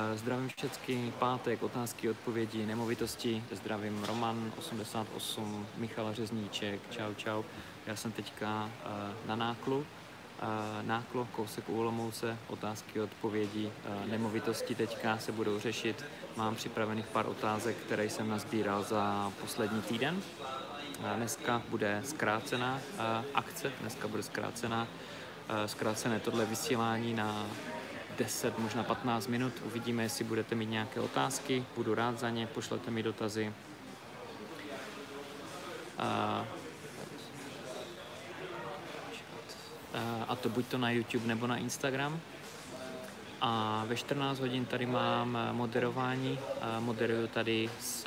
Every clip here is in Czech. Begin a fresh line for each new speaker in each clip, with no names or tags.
Eh, Zdravím všechny, pátek, otázky, odpovědi, nemovitosti. Zdravím Roman 88, Michal Řezníček, čau čau. Já jsem teďka eh, na náklu, eh, náklo, kousek u Olomouce, otázky, odpovědi, nemovitosti teďka se budou řešit. Mám připravených pár otázek, které jsem nazbíral za poslední týden. Dneska bude zkrácená akce, dneska bude zkrácená, zkrácené tohle vysílání na 10, možná 15 minut. Uvidíme, jestli budete mít nějaké otázky. Budu rád za ně, pošlete mi dotazy. A, a to buď to na YouTube nebo na Instagram. A ve 14 hodin tady mám moderování. Moderuju tady s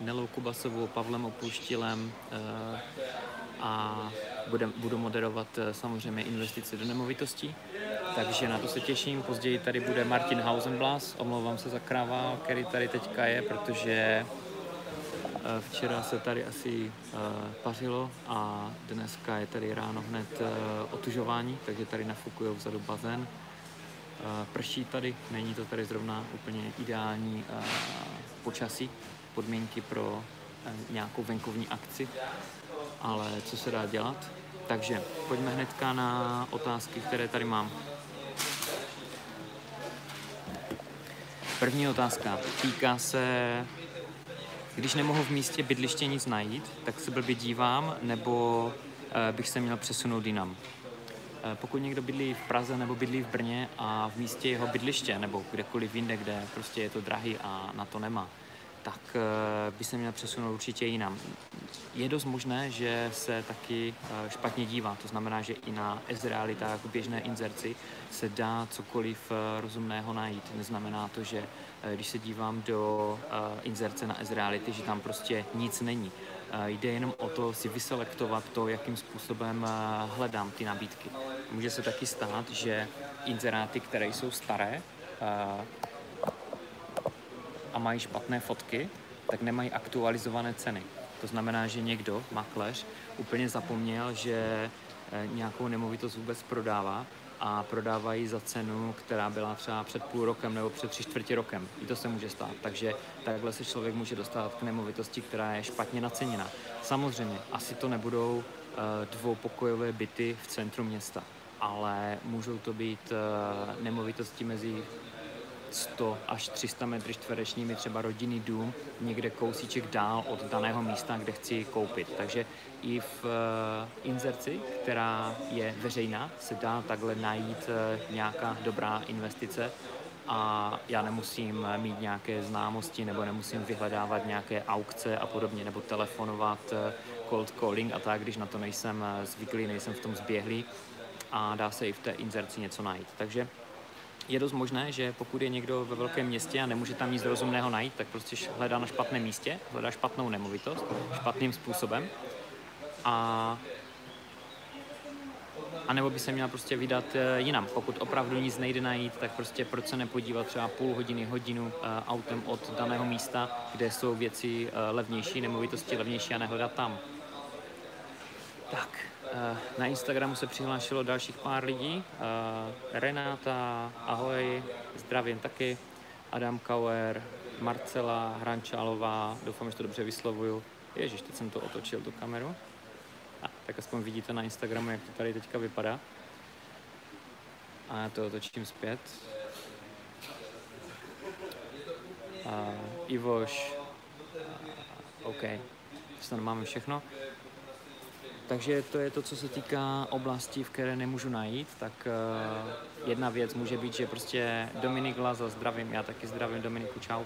Nelou Kubasovou, Pavlem Opuštilem a budu moderovat samozřejmě investice do nemovitostí takže na to se těším. Později tady bude Martin Hausenblas, omlouvám se za kráva, který tady teďka je, protože eh, včera se tady asi uh, pařilo a dneska je tady ráno hned uh, otužování, takže tady nafukují vzadu bazén. Prší tady, není to tady zrovna úplně ideální počasí, podmínky pro nějakou venkovní akci, ale co se dá dělat. Takže pojďme hnedka na otázky, které tady mám. První otázka týká se, když nemohu v místě bydliště nic najít, tak se blbě dívám, nebo eh, bych se měl přesunout jinam. Eh, pokud někdo bydlí v Praze nebo bydlí v Brně a v místě jeho bydliště nebo kdekoliv jinde, kde prostě je to drahý a na to nemá, tak eh, by se měl přesunout určitě jinam. Je dost možné, že se taky eh, špatně dívá, to znamená, že i na S-realitách, jako běžné inzerci, se dá cokoliv eh, rozumného najít. Neznamená to, že když se dívám do inzerce na S-reality, že tam prostě nic není. Jde jenom o to si vyselektovat to, jakým způsobem hledám ty nabídky. Může se taky stát, že inzeráty, které jsou staré, a mají špatné fotky, tak nemají aktualizované ceny. To znamená, že někdo, makléř, úplně zapomněl, že eh, nějakou nemovitost vůbec prodává a prodávají za cenu, která byla třeba před půl rokem nebo před tři čtvrtě rokem. I to se může stát. Takže takhle se člověk může dostat k nemovitosti, která je špatně naceněna. Samozřejmě, asi to nebudou eh, dvoupokojové byty v centru města, ale můžou to být eh, nemovitosti mezi 100 až 300 metry čtverečními třeba rodinný dům někde kousíček dál od daného místa, kde chci koupit. Takže i v uh, inzerci, která je veřejná, se dá takhle najít uh, nějaká dobrá investice a já nemusím mít nějaké známosti nebo nemusím vyhledávat nějaké aukce a podobně, nebo telefonovat uh, cold calling a tak, když na to nejsem zvyklý, nejsem v tom zběhlý a dá se i v té inzerci něco najít. Takže je dost možné, že pokud je někdo ve velkém městě a nemůže tam nic rozumného najít, tak prostě hledá na špatném místě, hledá špatnou nemovitost, špatným způsobem. A a nebo by se měla prostě vydat eh, jinam. Pokud opravdu nic nejde najít, tak prostě proč se nepodívat třeba půl hodiny, hodinu eh, autem od daného místa, kde jsou věci eh, levnější, nemovitosti levnější a nehledat tam. Tak, na Instagramu se přihlášilo dalších pár lidí. Eh, Renáta, ahoj, zdravím taky. Adam Kauer, Marcela Hrančálová, doufám, že to dobře vyslovuju. Ježíš, teď jsem to otočil do kameru. A, tak aspoň vidíte na Instagramu, jak to tady teďka vypadá. A já to otočím zpět. A, Ivoš. A, OK, snad máme všechno. Takže to je to, co se týká oblasti, v které nemůžu najít, tak uh, jedna věc může být, že prostě Dominik Laza, zdravím, já taky zdravím Dominiku, čau,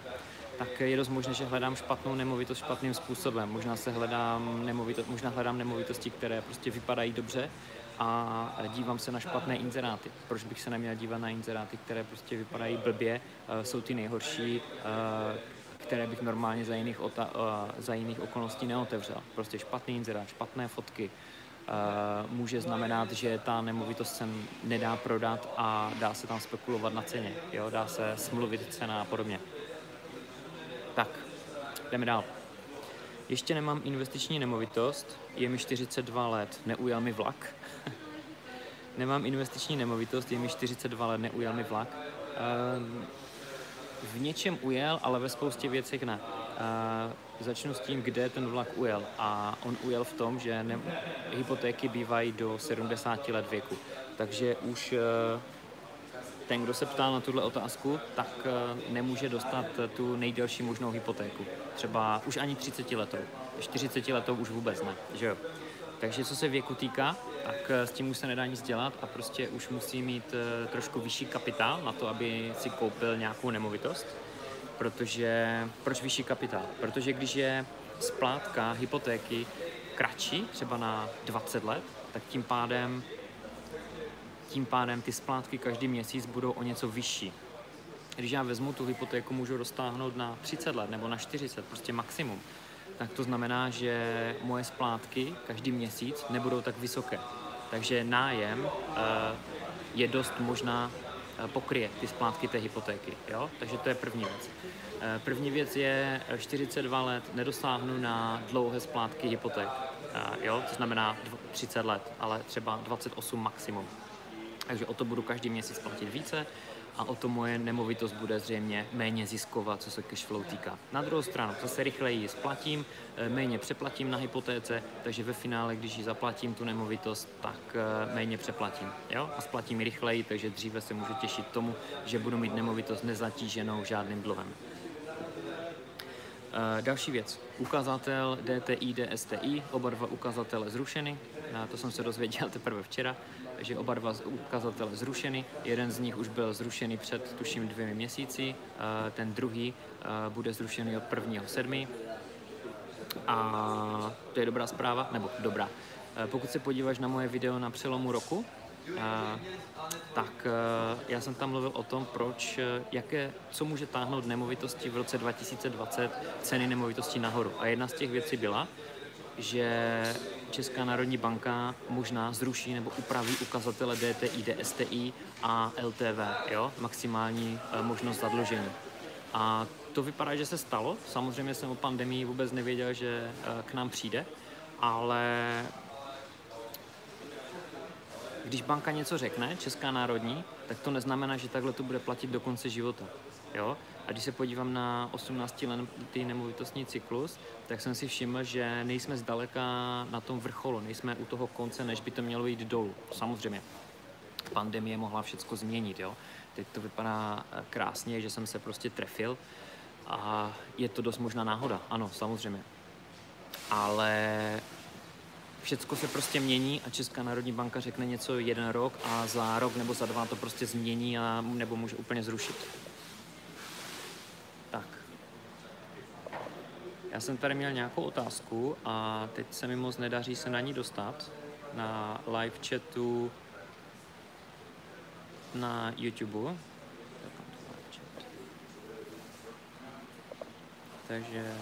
tak je dost možné, že hledám špatnou nemovitost špatným způsobem. Možná se hledám nemovitost, možná hledám nemovitosti, které prostě vypadají dobře a dívám se na špatné inzeráty. Proč bych se neměl dívat na inzeráty, které prostě vypadají blbě, uh, jsou ty nejhorší, uh, které bych normálně za jiných, ota, uh, za jiných okolností neotevřel. Prostě špatný inzerát, špatné fotky, uh, může znamenat, že ta nemovitost se nedá prodat a dá se tam spekulovat na ceně, jo? dá se smluvit cena a podobně. Tak, jdeme dál. Ještě nemám investiční nemovitost, je mi 42 let, neujal mi vlak. nemám investiční nemovitost, je mi 42 let, neujal mi vlak. Uh, v něčem ujel, ale ve spoustě věcech ne. Uh, začnu s tím, kde ten vlak ujel. A on ujel v tom, že ne, hypotéky bývají do 70 let věku. Takže už uh, ten, kdo se ptá na tuhle otázku, tak uh, nemůže dostat tu nejdelší možnou hypotéku. Třeba už ani 30 letou. 40 letou už vůbec ne, že jo. Takže co se věku týká, tak s tím už se nedá nic dělat a prostě už musí mít trošku vyšší kapitál na to, aby si koupil nějakou nemovitost protože, proč vyšší kapitál? Protože když je splátka hypotéky kratší, třeba na 20 let, tak tím pádem, tím pádem ty splátky každý měsíc budou o něco vyšší. Když já vezmu tu hypotéku, můžu dostáhnout na 30 let nebo na 40, prostě maximum, tak to znamená, že moje splátky každý měsíc nebudou tak vysoké. Takže nájem uh, je dost možná Eh, pokryje ty splátky té hypotéky. Jo? Takže to je první věc. Eh, první věc je 42 eh, let nedosáhnu na dlouhé splátky hypoték. Jo? To znamená 30 let, ale třeba 28 maximum. Takže o to budu každý měsíc platit více a o to moje nemovitost bude zřejmě méně zisková, co se cash flow týká. Na druhou stranu, zase rychleji splatím, eh, méně přeplatím na hypotéce, takže ve finále, když ji zaplatím tu nemovitost, tak eh, méně přeplatím. Jo? A splatím ji rychleji, takže dříve se můžu těšit tomu, že budu mít nemovitost nezatíženou žádným dluhem. Uh, další věc. Ukazatel DTI, DSTI, oba dva ukazatele zrušeny. To jsem se dozvěděl teprve včera že oba dva ukazatele zrušeny. Jeden z nich už byl zrušený před tuším dvěmi měsíci, ten druhý bude zrušený od 1.7. A to je dobrá zpráva, nebo dobrá. Pokud se podíváš na moje video na přelomu roku, tak já jsem tam mluvil o tom, proč, jaké, co může táhnout nemovitosti v roce 2020 ceny nemovitostí nahoru. A jedna z těch věcí byla, že Česká národní banka možná zruší nebo upraví ukazatele DTI, DSTI a LTV, jo? maximální e, možnost zadlužení. A to vypadá, že se stalo. Samozřejmě jsem o pandemii vůbec nevěděl, že e, k nám přijde, ale když banka něco řekne, Česká národní, tak to neznamená, že takhle to bude platit do konce života. Jo? A když se podívám na 18 letý nemovitostní cyklus, tak jsem si všiml, že nejsme zdaleka na tom vrcholu, nejsme u toho konce, než by to mělo jít dolů. Samozřejmě, pandemie mohla všechno změnit, jo. Teď to vypadá eh, krásně, že jsem se prostě trefil a je to dost možná náhoda, ano, samozřejmě. Ale všecko se prostě mění a Česká národní banka řekne něco jeden rok a za rok nebo za dva to prostě změní a nebo může úplně zrušit. Já jsem tady měl nějakou otázku a teď se mi moc nedaří se na ní dostat na live chatu na YouTube. Takže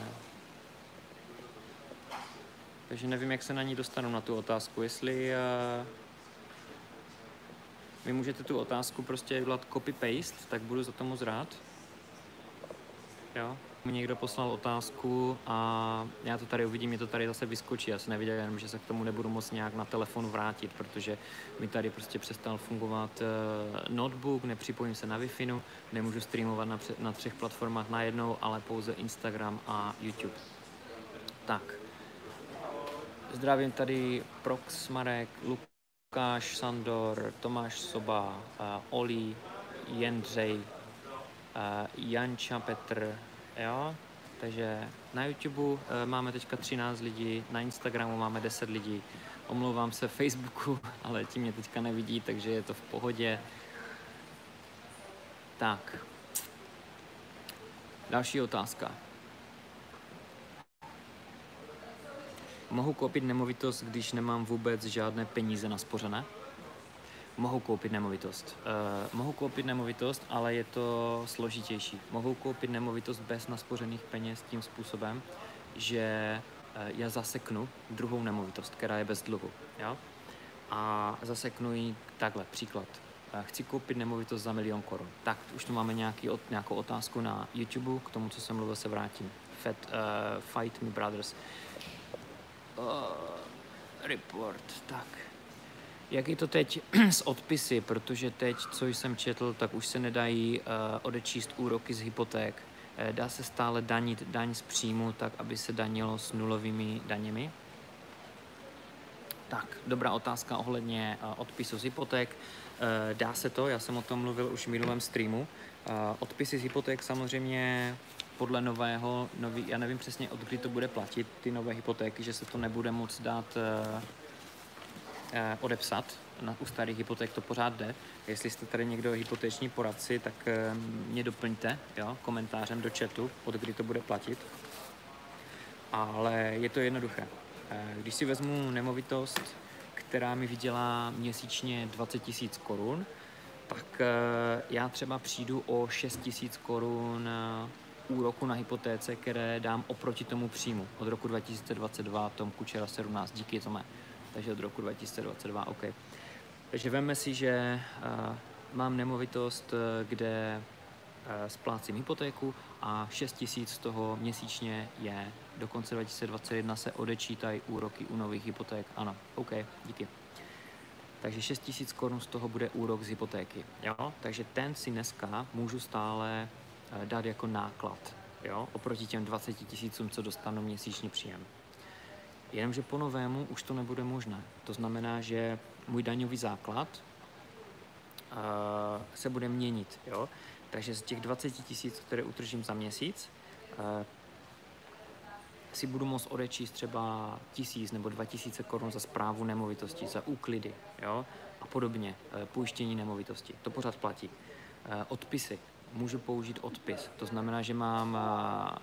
takže nevím, jak se na ní dostanu, na tu otázku. Jestli uh, vy můžete tu otázku prostě udělat copy-paste, tak budu za to moc rád. Jo, mi někdo poslal otázku a já to tady uvidím, mě to tady zase vyskočí. Já jsem neviděl jenom, že se k tomu nebudu moc nějak na telefonu vrátit, protože mi tady prostě přestal fungovat uh, notebook, nepřipojím se na Wi-Fi, nemůžu streamovat na, na třech platformách najednou, ale pouze Instagram a YouTube. Tak. Zdravím tady Prox, Marek, Lukáš, Sandor, Tomáš Soba, uh, Oli, Jendřej, uh, Janča Petr, Jo? Takže na YouTube uh, máme teďka 13 lidí, na Instagramu máme 10 lidí. Omlouvám se Facebooku, ale ti mě teďka nevidí, takže je to v pohodě. Tak. Další otázka. Mohu koupit nemovitost, když nemám vůbec žádné peníze naspořené? Mohu koupit nemovitost. Uh, mohu koupit nemovitost, ale je to složitější. Mohu koupit nemovitost bez naspořených peněz tím způsobem, že uh, já zaseknu druhou nemovitost, která je bez dluhu. Jo? A zaseknu ji takhle, příklad. Uh, chci koupit nemovitost za milion korun. Tak, už tu máme nějaký, nějakou otázku na YouTube, k tomu, co jsem mluvil, se vrátím. Fat, uh, Fight Me Brothers. Uh, report, tak. Jak je to teď s odpisy, protože teď, co jsem četl, tak už se nedají uh, odečíst úroky z hypoték. Uh, dá se stále danit daň z příjmu tak, aby se danilo s nulovými daněmi? Tak, dobrá otázka ohledně uh, odpisu z hypoték. Dá se to, já jsem o tom mluvil už v minulém streamu. Odpisy z hypoték samozřejmě podle nového, nový, já nevím přesně od kdy to bude platit, ty nové hypotéky, že se to nebude moc dát Eh, odepsat. Na, u starých hypoték to pořád jde. Jestli jste tady někdo hypotéční poradci, tak eh, mě doplňte jo, komentářem do chatu, od kdy to bude platit. Ale je to jednoduché. Eh, když si vezmu nemovitost, která mi vydělá měsíčně 20 000 korun, tak já třeba přijdu o 6 000 korun úroku na hypotéce, které dám oproti tomu příjmu. Od roku 2022 Tom Kučera 17, díky Tome takže od roku 2022, OK. Takže veme si, že uh, mám nemovitost, eh, kde uh, splácím hypotéku a 6 tisíc z toho měsíčně je do konce 2021 se odečítají úroky u nových hypoték. Ano, OK, díky. Takže 6 tisíc korun z toho bude úrok z hypotéky. Jo? Takže ten si dneska můžu stále dát jako náklad jo? oproti těm 20 tisícům, co dostanu měsíčně příjem. Jenomže po novému už to nebude možné. To znamená, že můj daňový základ uh, se bude měnit. Jo? Takže z těch 20 tisíc, které utržím za měsíc, uh, si budu moct odečíst třeba tisíc nebo dva tisíce korun za zprávu nemovitosti, za úklidy jo? a podobně, uh, pojištění nemovitosti. To pořád platí. Uh, odpisy. Můžu použít odpis. To znamená, že mám uh,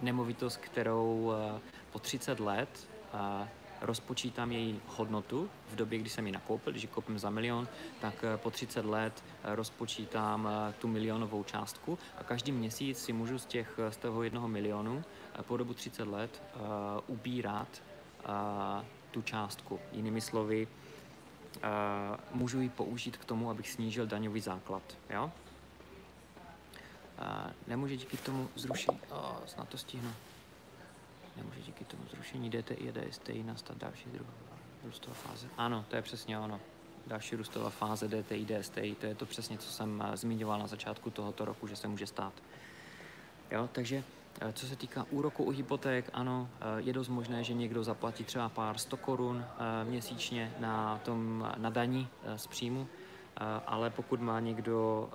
nemovitost, kterou uh, po 30 let rozpočítám její hodnotu v době, kdy jsem ji nakoupil, když ji koupím za milion, tak eh, po 30 let eh, rozpočítám eh, tu milionovou částku a každý měsíc si můžu z, těch, z toho jednoho milionu po dobu 30 let uh, ubírat uh, tu částku. Jinými slovy, uh, můžu ji použít k tomu, abych snížil daňový základ. Jo? Uh, nemůže díky tomu zrušit, oh, snad to stihnu nemůže díky tomu zrušení DTI a DSTI nastat další druhá růstová fáze. Ano, to je přesně ono. Další růstová fáze DTI, DSTI, to je to přesně, co jsem eh, zmiňoval na začátku tohoto roku, že se může stát. Jo, takže eh, co se týká úroku u hypoték, ano, eh, je dost možné, že někdo zaplatí třeba pár 100 korun měsíčně na, tom, na daní z příjmu, ale pokud má někdo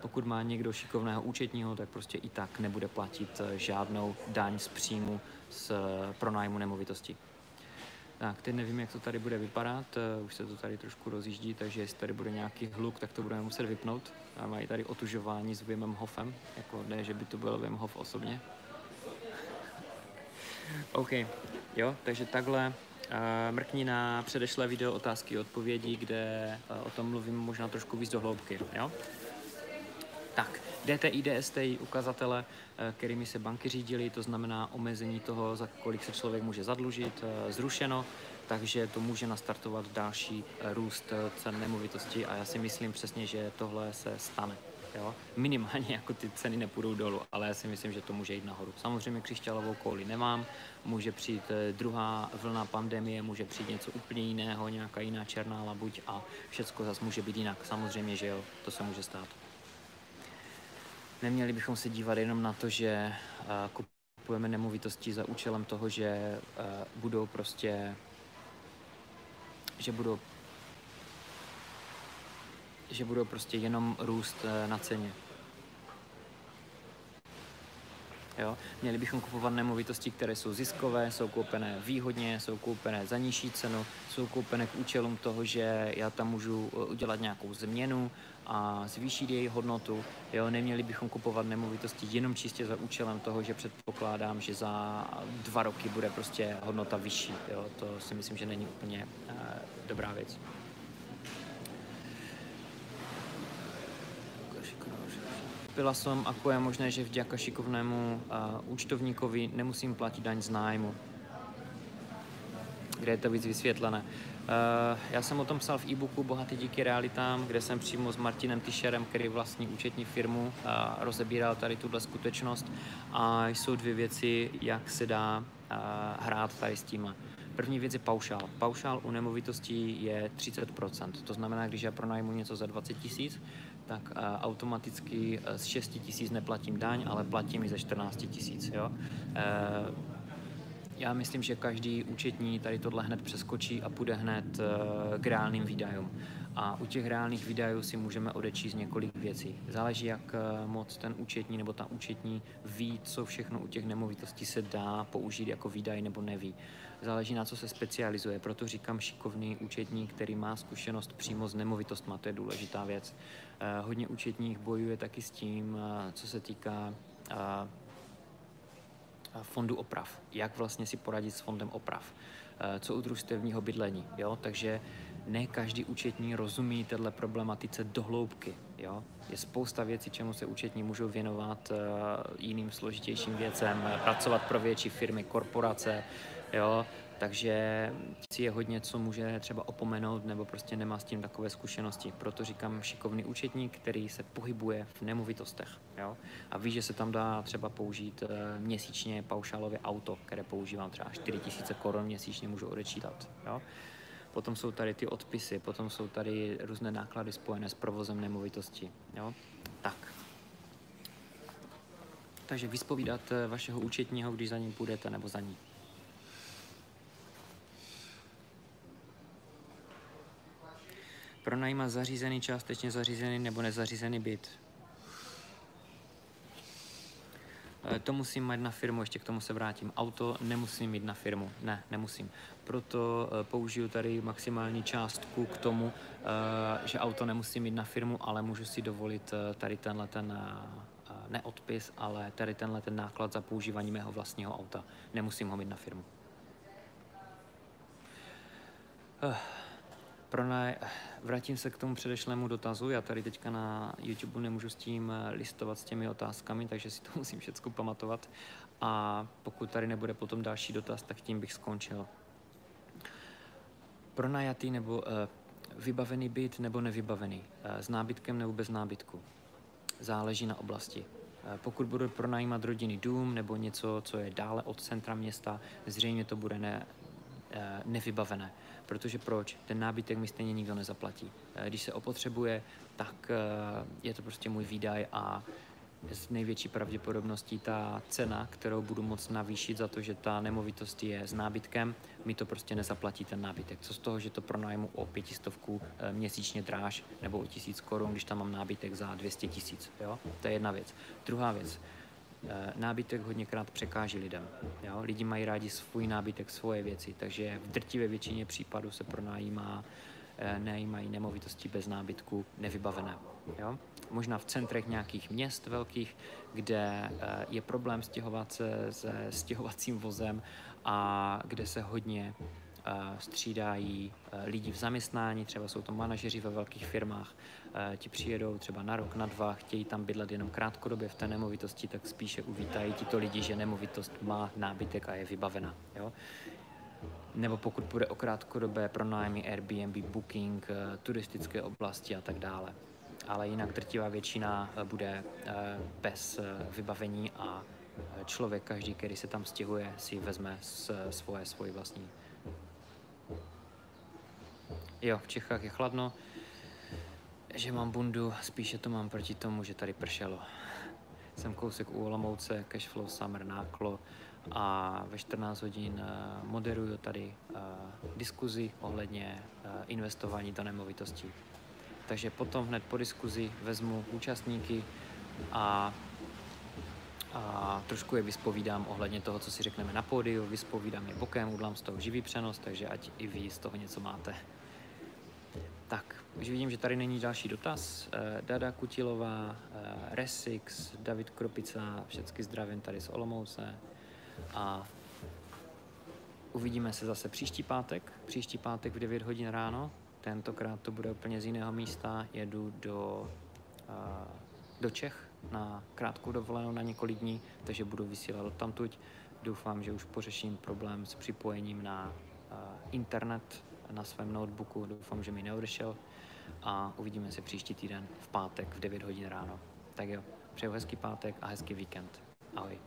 pokud má někdo šikovného účetního, tak prostě i tak nebude platit eh, žádnou daň z příjmu z eh, pronájmu nemovitosti. Tak, teď nevím, jak to tady bude vypadat, eh, už se to tady trošku rozjíždí, takže jestli tady bude nějaký hluk, tak to budeme muset vypnout. A mají tady otužování s Wimem Hofem, jako ne, že by to byl Wim Hof osobně. OK, jo, takže takhle Uh, mrkni na předešlé video otázky a odpovědi, kde uh, o tom mluvím možná trošku víc do hloubky, jo? Tak, DTI, DSTI, ukazatele, eh, kterými se banky řídily, to znamená omezení toho, za kolik se člověk může zadlužit, eh, zrušeno, takže to může nastartovat další eh, růst cen nemovitosti a já si myslím přesně, že tohle se stane. Jo? Minimálně jako ty ceny nepůjdou dolů, ale já si myslím, že to může jít nahoru. Samozřejmě křišťálovou kouli nemám, může přijít druhá vlna pandemie, může přijít něco úplně jiného, nějaká jiná černá labuť a všechno zase může být jinak. Samozřejmě, že jo, to se může stát. Neměli bychom se dívat jenom na to, že eh, kupujeme nemovitosti za účelem toho, že eh, budou prostě, že budou že budou prostě jenom růst eh, na ceně. Jo? Měli bychom kupovat nemovitosti, které jsou ziskové, jsou koupené výhodně, jsou koupené za nižší cenu, jsou koupené k účelům toho, že já tam můžu udělat nějakou změnu, a zvýšit její hodnotu. Jo, neměli bychom kupovat nemovitosti jenom čistě za účelem toho, že předpokládám, že za dva roky bude prostě hodnota vyšší. Jo, to si myslím, že není úplně uh, dobrá věc. Byla som, ako je možné, že vďaka šikovnému účtovníkovi nemusím platit daň z nájmu. Kde je to víc vysvětlené? Já jsem o tom psal v e-booku Bohatý díky realitám, kde jsem přímo s Martinem Tischerem, který vlastní účetní firmu, rozebíral tady tuhle skutečnost. A jsou dvě věci, jak se dá hrát tady s tím. První věc je paušál. Paušál u nemovitostí je 30%. To znamená, když já pronajmu něco za 20 tisíc, tak uh, automaticky uh, z 6 tisíc neplatím daň, ale platím i ze 14 tisíc. Uh, já myslím, že každý účetní tady tohle hned přeskočí a půjde hned k reálným výdajům. A u těch reálných výdajů si můžeme odečíst několik věcí. Záleží, jak moc ten účetní nebo ta účetní ví, co všechno u těch nemovitostí se dá použít jako výdaj nebo neví záleží na co se specializuje. Proto říkám šikovný účetní, který má zkušenost přímo s nemovitostma, to je důležitá věc. Eh, hodně účetních bojuje taky s tím, eh, co se týká eh, fondu oprav. Jak vlastně si poradit s fondem oprav. Co u družstevního bydlení. Jo? Takže ne každý účetní rozumí této problematice do hloubky. Jo? Je spousta věcí, čemu se účetní můžou věnovat, jiným složitějším věcem, pracovat pro větší firmy, korporace, jo, takže si je hodně, co může třeba opomenout nebo prostě nemá s tím takové zkušenosti. Proto říkám šikovný účetník, který se pohybuje v nemovitostech jo? a ví, že se tam dá třeba použít eh, měsíčně paušálově auto, které používám třeba 4000 korun měsíčně můžu odečítat. Jo? Potom jsou tady ty odpisy, potom jsou tady různé náklady spojené s provozem nemovitosti. Jo? Tak. Takže vyspovídat eh, vašeho účetního, když za ním půjdete nebo za ní. Pronajímat zařízený, částečně zařízený nebo nezařízený byt. E, to musím mít na firmu, ještě k tomu se vrátím. Auto nemusím mít na firmu, ne, nemusím. Proto e, použiju tady maximální částku k tomu, e, že auto nemusím mít na firmu, ale můžu si dovolit tady tenhle ten neodpis, ale tady tenhle ten náklad za používání mého vlastního auta. Nemusím ho mít na firmu. Pronaj... Vrátím se k tomu předešlému dotazu. Já tady teďka na YouTube nemůžu s tím eh, listovat s těmi otázkami, takže si to musím všechno pamatovat. A pokud tady nebude potom další dotaz, tak tím bych skončil. Pronajatý nebo uh, vybavený byt nebo nevybavený, uh, s nábytkem nebo bez nábytku. Záleží na oblasti. Pokud budu pronajímat rodinný dům nebo něco, co je dále od centra města, zřejmě to bude ne, nevybavené. Protože proč? Ten nábytek mi stejně nikdo nezaplatí. Eh, když se opotřebuje, tak eh, je to prostě můj výdaj a s největší pravděpodobností ta cena, kterou budu moct navýšit za to, že ta nemovitost je s nábytkem, mi to prostě nezaplatí ten nábytek. Co z toho, že to pronájmu o pětistovku eh, měsíčně dráž nebo o tisíc korun, když tam mám nábytek za 200 tisíc. To je jedna věc. Druhá věc. Eh, nábytek hodněkrát překáží lidem. Jo? Lidi mají rádi svůj nábytek, svoje věci, takže v drtivé většině případů se pronajímá, eh, nejímají nemovitosti bez nábytku nevybavené. Jo? Možná v centrech nějakých měst velkých, kde eh, je problém stěhovat se se stěhovacím vozem a kde se hodně střídají lidi v zaměstnání, třeba jsou to manažeři ve velkých firmách, ti přijedou třeba na rok, na dva, chtějí tam bydlet jenom krátkodobě v té nemovitosti, tak spíše uvítají tito lidi, že nemovitost má nábytek a je vybavena. Jo? Nebo pokud bude o krátkodobé pronájmy Airbnb, booking, turistické oblasti a tak dále. Ale jinak drtivá většina bude bez vybavení a člověk, každý, který se tam stěhuje, si vezme svoje, svoje vlastní Jo, v Čechách je chladno, že mám bundu, spíše to mám proti tomu, že tady pršelo. Jsem kousek u Olomouce, Cashflow Summer náklo a ve 14 hodin eh, moderuju tady uh, diskuzi ohledně uh, investování do nemovitostí. Takže potom hned po diskuzi vezmu účastníky a, a trošku je vyspovídám ohledně toho, co si řekneme na pódiu, vyspovídám je bokem, udělám z toho živý přenos, takže ať i vy z toho něco máte. Tak, už vidím, že tady není další dotaz. Eh, Dada Kutilová, eh, Resix, David Kropica, všechny zdravím tady z Olomouce. A uvidíme se zase příští pátek. Příští pátek v 9 hodin ráno. Tentokrát to bude úplně z jiného místa. Jedu do, eh, do Čech na krátkou dovolenou na několik dní, takže budu vysílat tamtuť. Doufám, že už pořeším problém s připojením na internet na svém notebooku. Doufám, že mi neodešel a uvidíme se příští týden v pátek v 9 hodin ráno. Tak jo, přeju hezký pátek a hezký víkend. Ahoj.